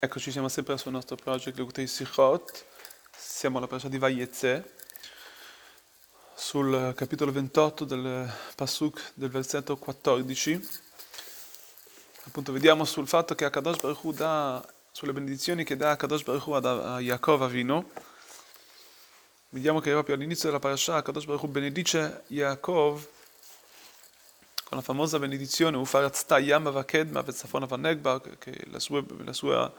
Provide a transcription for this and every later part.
Eccoci, siamo sempre sul nostro project Lekutei Sichot, siamo alla parasha di Vayetze, sul capitolo 28 del Pasuk del versetto 14. Appunto vediamo sul fatto che Akadosh Baruch Hu dà, sulle benedizioni che dà Akadosh Baruch Hu a Yaakov Avino. Vediamo che proprio all'inizio della parasha Akadosh Baruch Hu benedice Yaakov con la famosa benedizione Ufarazta Yama Vakedma Vetzafona Vanegba, che la sua, la sua,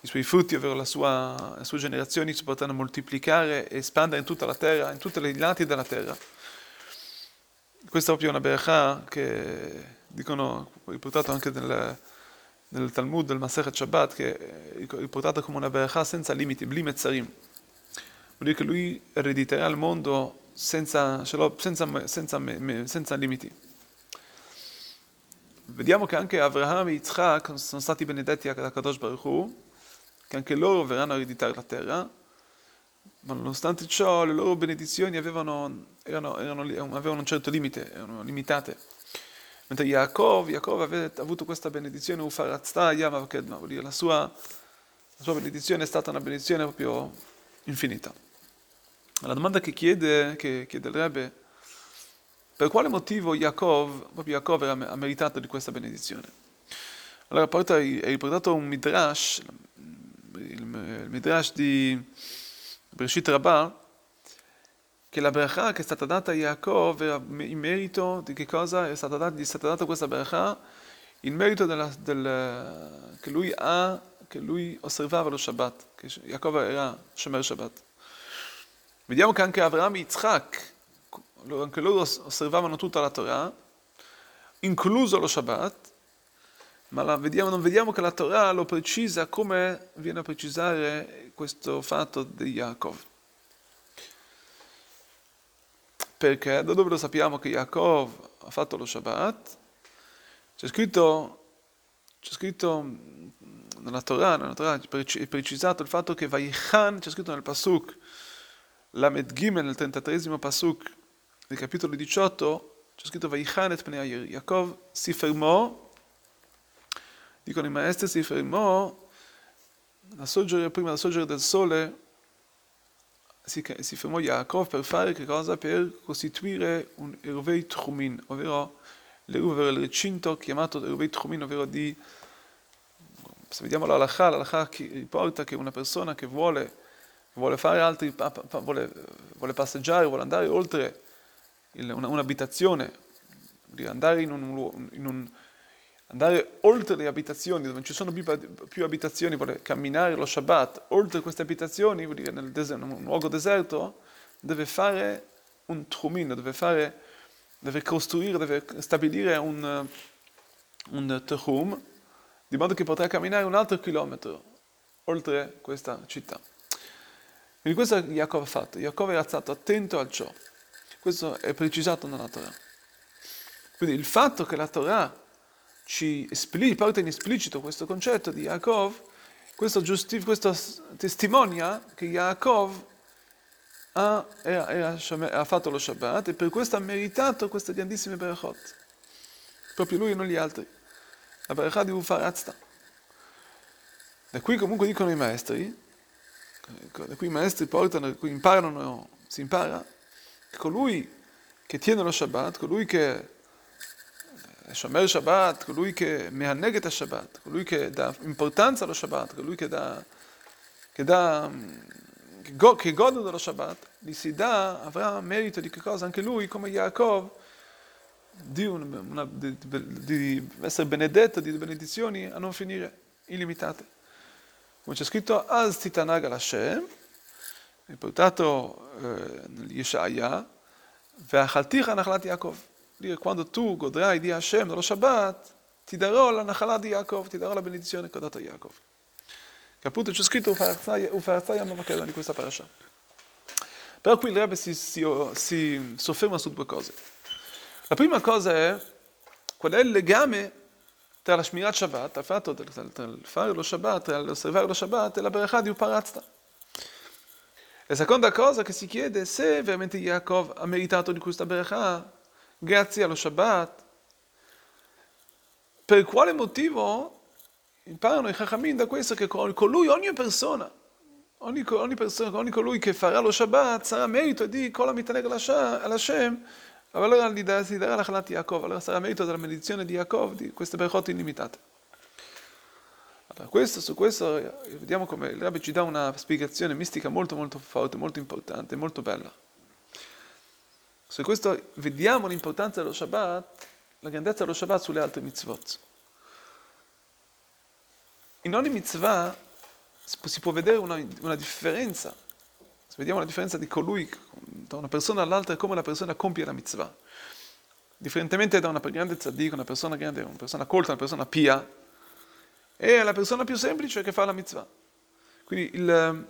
i suoi frutti, ovvero sua, le sue generazioni, si potranno moltiplicare e espandere in tutta la terra, in tutti i lati della terra. Questa è proprio una beracha che dicono, riportato anche nel, nel Talmud del Masechet Shabbat, che è riportata come una beracha senza limiti, bli mezzarim. Vuol dire che lui erediterà il mondo senza, senza, senza, senza limiti. Vediamo che anche Abraham e Yitzhak sono stati benedetti da Kadosh Baruch Hu, che anche loro verranno a ereditare la terra, ma nonostante ciò le loro benedizioni avevano, erano, erano, avevano un certo limite, erano limitate. Mentre Yaakov, Yaakov aveva avuto questa benedizione, Ufarazta Yama Kedma, vuol dire la sua, la sua benedizione è stata una benedizione proprio infinita. La domanda che chiede, che chiede il Rebbe per quale motivo Yaakov, proprio Yaakov ha meritato di questa benedizione? Allora porta, è riportato un midrash, il midrash di Bereshit Rabbah, che la bracha che è stata data a Yaakov era in merito di che cosa? È stata data, è stata data questa bracha in merito della, del, che, lui ha, che lui osservava lo Shabbat, che Yaakov era Shomer Shabbat. Vediamo che anche Avraham e Yitzhak, anche loro osservavano tutta la Torah, incluso lo Shabbat, ma la, vediamo, non vediamo che la Torah lo precisa come viene a precisare questo fatto di Yaakov. Perché da dove lo sappiamo che Yaakov ha fatto lo Shabbat? C'è scritto, c'è scritto nella Torah, nella Torah è precisato il fatto che Vaichan, c'è scritto nel Pasuk, Lamed Gimel, nel 33 Pasuk, nel capitolo 18 c'è scritto Vaichanet Pnei Yaakov si fermò, dicono i maestri, si fermò la sorgere, prima della sorgere del sole, si, si fermò Yaakov per fare che cosa? Per costituire un Eruvei Tchumin, ovvero ovvero il recinto chiamato Eruvei Tchumin, ovvero di, se vediamo l'Alacha, l'Alacha riporta che una persona che vuole, vuole fare altri, vuole, vuole passeggiare, vuole andare oltre un'abitazione, andare, in un, in un, andare oltre le abitazioni, dove non ci sono più, più, abitazioni, vuole camminare lo Shabbat, oltre queste abitazioni, vuol dire nel deserto, in un luogo deserto, deve fare un trumino, deve, fare, deve costruire, deve stabilire un, un tehum, di modo che potrà camminare un altro chilometro oltre questa città. Quindi questo Jacob ha fatto, Jacob era stato attento a ciò. Questo è precisato nella Torah. Quindi il fatto che la Torah ci espli- porta in esplicito questo concetto di Yaakov, questo, giustif- questo testimonia che Yaakov ha, era, era, ha, fatto lo Shabbat e per questo ha meritato queste grandissime berachot. Proprio lui e non gli altri. La berachah di Ufarazta. Da qui comunque dicono i maestri, da qui i maestri portano, da qui imparano, si impara, colui che tiene lo Shabbat, colui che è Shomer Shabbat, colui che mehanneget Shabbat, colui che dà importanza allo Shabbat, colui che dà, che dà che gode dello Shabbat, gli si dà, avrà merito di che cosa? Anche lui, come Yaakov, di, una, una, di, di, essere benedetto, di benedizioni a non finire, illimitate. Come c'è scritto, Az titanag al Hashem, riportato eh, nell'Yeshaya, Ve'achalticha nachalat Yaakov. Quando tu godrai di Hashem nello Shabbat, ti darò la nachalat di Yaakov, ti darò la benedizione che ho dato a Yaakov. Che appunto c'è scritto Ufarazaya Mavakela di questa parasha. Però qui il Rebbe si, si, si sofferma su due cose. La prima cosa è qual è il legame tra la Shmirat Shabbat, il fatto del fare lo Shabbat, osservare lo Shabbat e la Berachà di Uparazta. La seconda cosa che si chiede è se veramente Yaakov ha meritato di questa beracha grazie allo Shabbat. Per quale motivo imparano i Chachamim da questo che colui, ogni persona, ogni, ogni persona, ogni colui che farà lo Shabbat sarà merito di Kol Amitaneg gli darà la Chalat Yaakov, allora sarà merito della medizione di Yaakov di queste berchot illimitate. Allora, questo, su questo vediamo come il Rabbi ci dà una spiegazione mistica molto molto forte, molto importante, molto bella. Su questo vediamo l'importanza dello Shabbat, la grandezza dello Shabbat sulle altre mitzvot. In ogni mitzvah si può vedere una, una differenza. Se vediamo la differenza di colui, da una persona all'altra, come la persona compie la mitzvah. Differentemente da una grande tzaddik, una persona grande, una persona colta, una persona pia, è la persona più semplice che fa la mitzvah. Quindi il,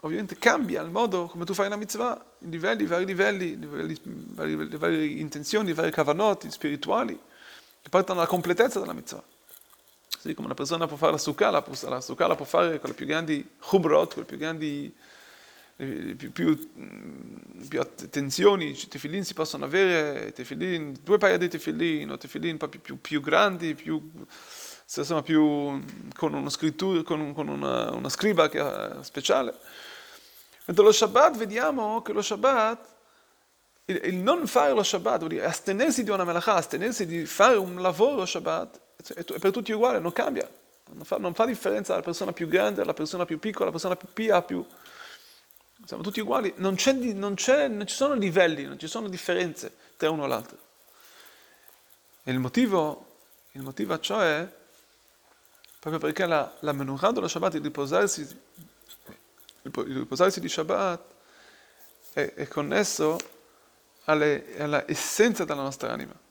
ovviamente cambia il modo come tu fai la mitzvah, i livelli, i vari livelli, le varie intenzioni, i vari cavanoti spirituali che portano alla completezza della mitzvah. Sì, come una persona può fare la sukkah, la, la sukkah la può fare con le più grandi chubrot, con le più grandi più, più, mm, più attenzioni, i tefillin si possono avere, tefillin, due paia di tefillin, o tefillin più, più grandi, più, insomma, più, con, una scrittura, con, con una, una scriba speciale. Mentre lo Shabbat vediamo che lo Shabbat, il, il non fare lo Shabbat, vuol dire astenersi di una melachà, astenersi di fare un lavoro Shabbat, è per tutti uguale, non cambia. Non fa, non fa differenza alla persona più grande, alla persona più piccola, alla persona più pia, più... Siamo tutti uguali, non, c'è, non, c'è, non ci sono livelli, non ci sono differenze tra uno e l'altro. E il motivo, il motivo a ciò è proprio perché la, la menurah dello Shabbat, il riposarsi, il riposarsi di Shabbat, è, è connesso alle, alla essenza della nostra anima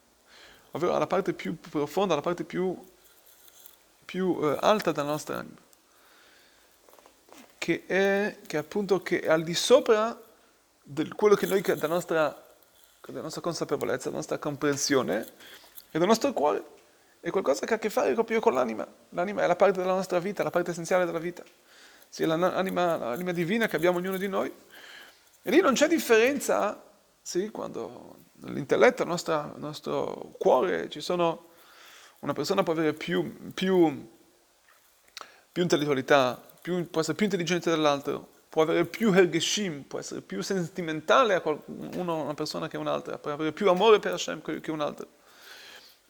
ovvero alla parte più profonda, alla parte più, più eh, alta della nostra anima, che è, che appunto che è al di sopra di quello che noi, della nostra, della nostra consapevolezza, della nostra comprensione e del nostro cuore. È qualcosa che ha a che fare proprio con l'anima. L'anima è la parte della nostra vita, la parte essenziale della vita. Sì, l'anima, l'anima divina che abbiamo ognuno di noi. E lì non c'è differenza, sì, quando nell'intelletto, nel nostro, nostro, cuore, ci sono, una persona può avere più, più, più intellettualità, più, può essere più intelligente dell'altro, può avere più hergeshim, può essere più sentimentale a qualcuno, una persona che un'altra, può avere più amore per Hashem che un'altra.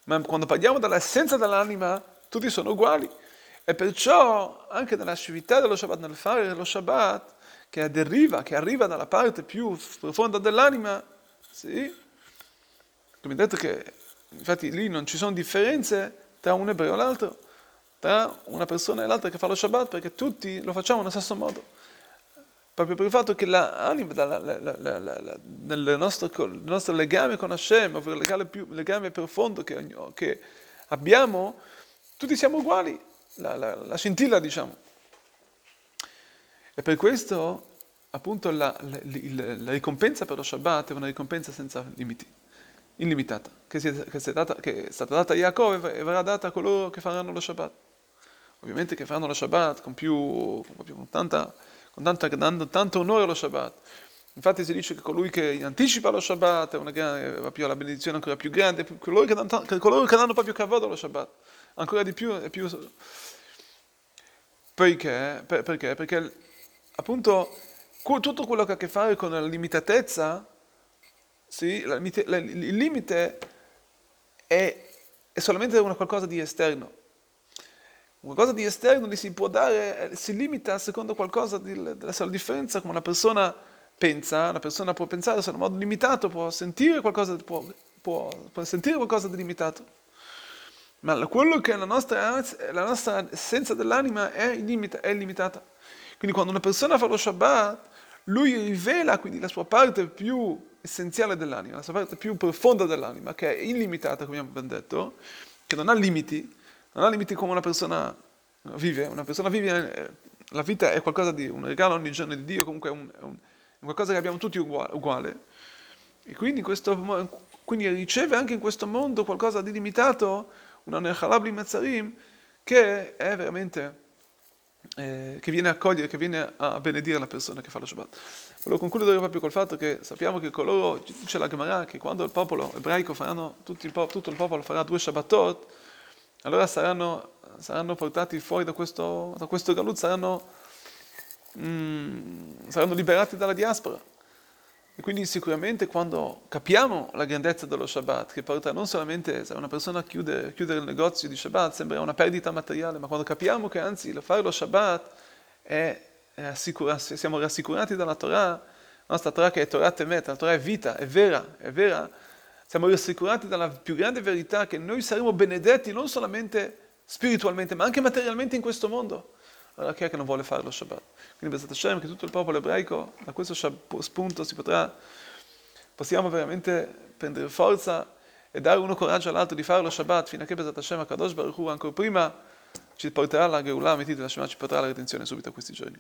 Ma quando parliamo dell'essenza dell'anima, tutti sono uguali. E perciò anche nella civiltà dello Shabbat, nel fare lo Shabbat, che deriva, che arriva dalla parte più profonda dell'anima, sì, come detto che infatti lì non ci sono differenze tra un ebreo e l'altro, tra una persona e l'altra che fa lo Shabbat, perché tutti lo facciamo nello stesso modo. Proprio per il fatto che l'anima, nel nostro, legame con Hashem, ovvero il legame più, legame profondo che, che, abbiamo, tutti siamo uguali, la, la, la scintilla diciamo. E per questo, appunto, la, la ricompensa per lo Shabbat è una ricompensa senza limiti illimitata, che, sia, che, sia data, che, è stata data a Yaakov e verrà data a coloro che faranno lo Shabbat. Ovviamente che faranno lo Shabbat con più, con, più, con tanta, dando tanto onore allo Shabbat. Infatti si dice che colui che anticipa lo Shabbat più alla benedizione ancora più grande, coloro che, danno, coloro che danno proprio cavodo allo Shabbat, ancora di più e più... Perché? Per, perché? Perché appunto tutto quello che ha a che fare con la limitatezza sì, la, la, il limite è, è solamente una qualcosa di esterno. Qualcosa di esterno gli si può dare, si limita secondo qualcosa di, dell'essere la differenza, come una persona pensa, una persona può pensare in modo limitato, può sentire qualcosa, può, può, può sentire qualcosa di limitato. Ma quello che è la nostra, la nostra essenza dell'anima è, illimita, è illimitata. Quindi quando una persona fa lo Shabbat, lui rivela quindi la sua parte più essenziale dell'anima, la sua parte più profonda dell'anima, che è illimitata, come abbiamo detto, che non ha limiti, non ha limiti come una persona vive. Una persona vive, eh, la vita è qualcosa di un regalo ogni giorno di Dio, comunque è, un, è, un, è qualcosa che abbiamo tutti uguale. uguale. E quindi, questo, quindi, riceve anche in questo mondo qualcosa di limitato, una Nechalabli Mezzarim, che è veramente eh, che viene a accogliere, che viene a benedire la persona che fa lo Shabbat. Volevo concludere proprio col fatto che sappiamo che coloro, dice la Gemara, che quando il popolo ebraico faranno, tutto il, tutto il popolo farà due Shabbatot, allora saranno, saranno portati fuori da questo, da questo galut, saranno, mm, saranno liberati dalla diaspora. E quindi sicuramente quando capiamo la grandezza dello Shabbat, che porta non solamente se una persona chiude, chiudere il negozio di Shabbat, sembra una perdita materiale, ma quando capiamo che anzi fare lo Shabbat è, è assicurarsi, siamo rassicurati dalla Torah, la nostra Torah che è Torah Temet, la Torah è vita, è vera, è vera, siamo rassicurati dalla più grande verità che noi saremo benedetti non solamente spiritualmente, ma anche materialmente in questo mondo. Allora chi è che non vuole fare lo Shabbat? Quindi Besat Hashem, che tutto il popolo ebraico da questo spunto si potrà, possiamo veramente prendere forza e dare uno coraggio all'altro di fare lo Shabbat fino a che Besat Hashem, Kadosh Baruch Hu, ancora prima ci porterà alla Geulah, la Shema ci porterà alla redenzione subito a questi giorni.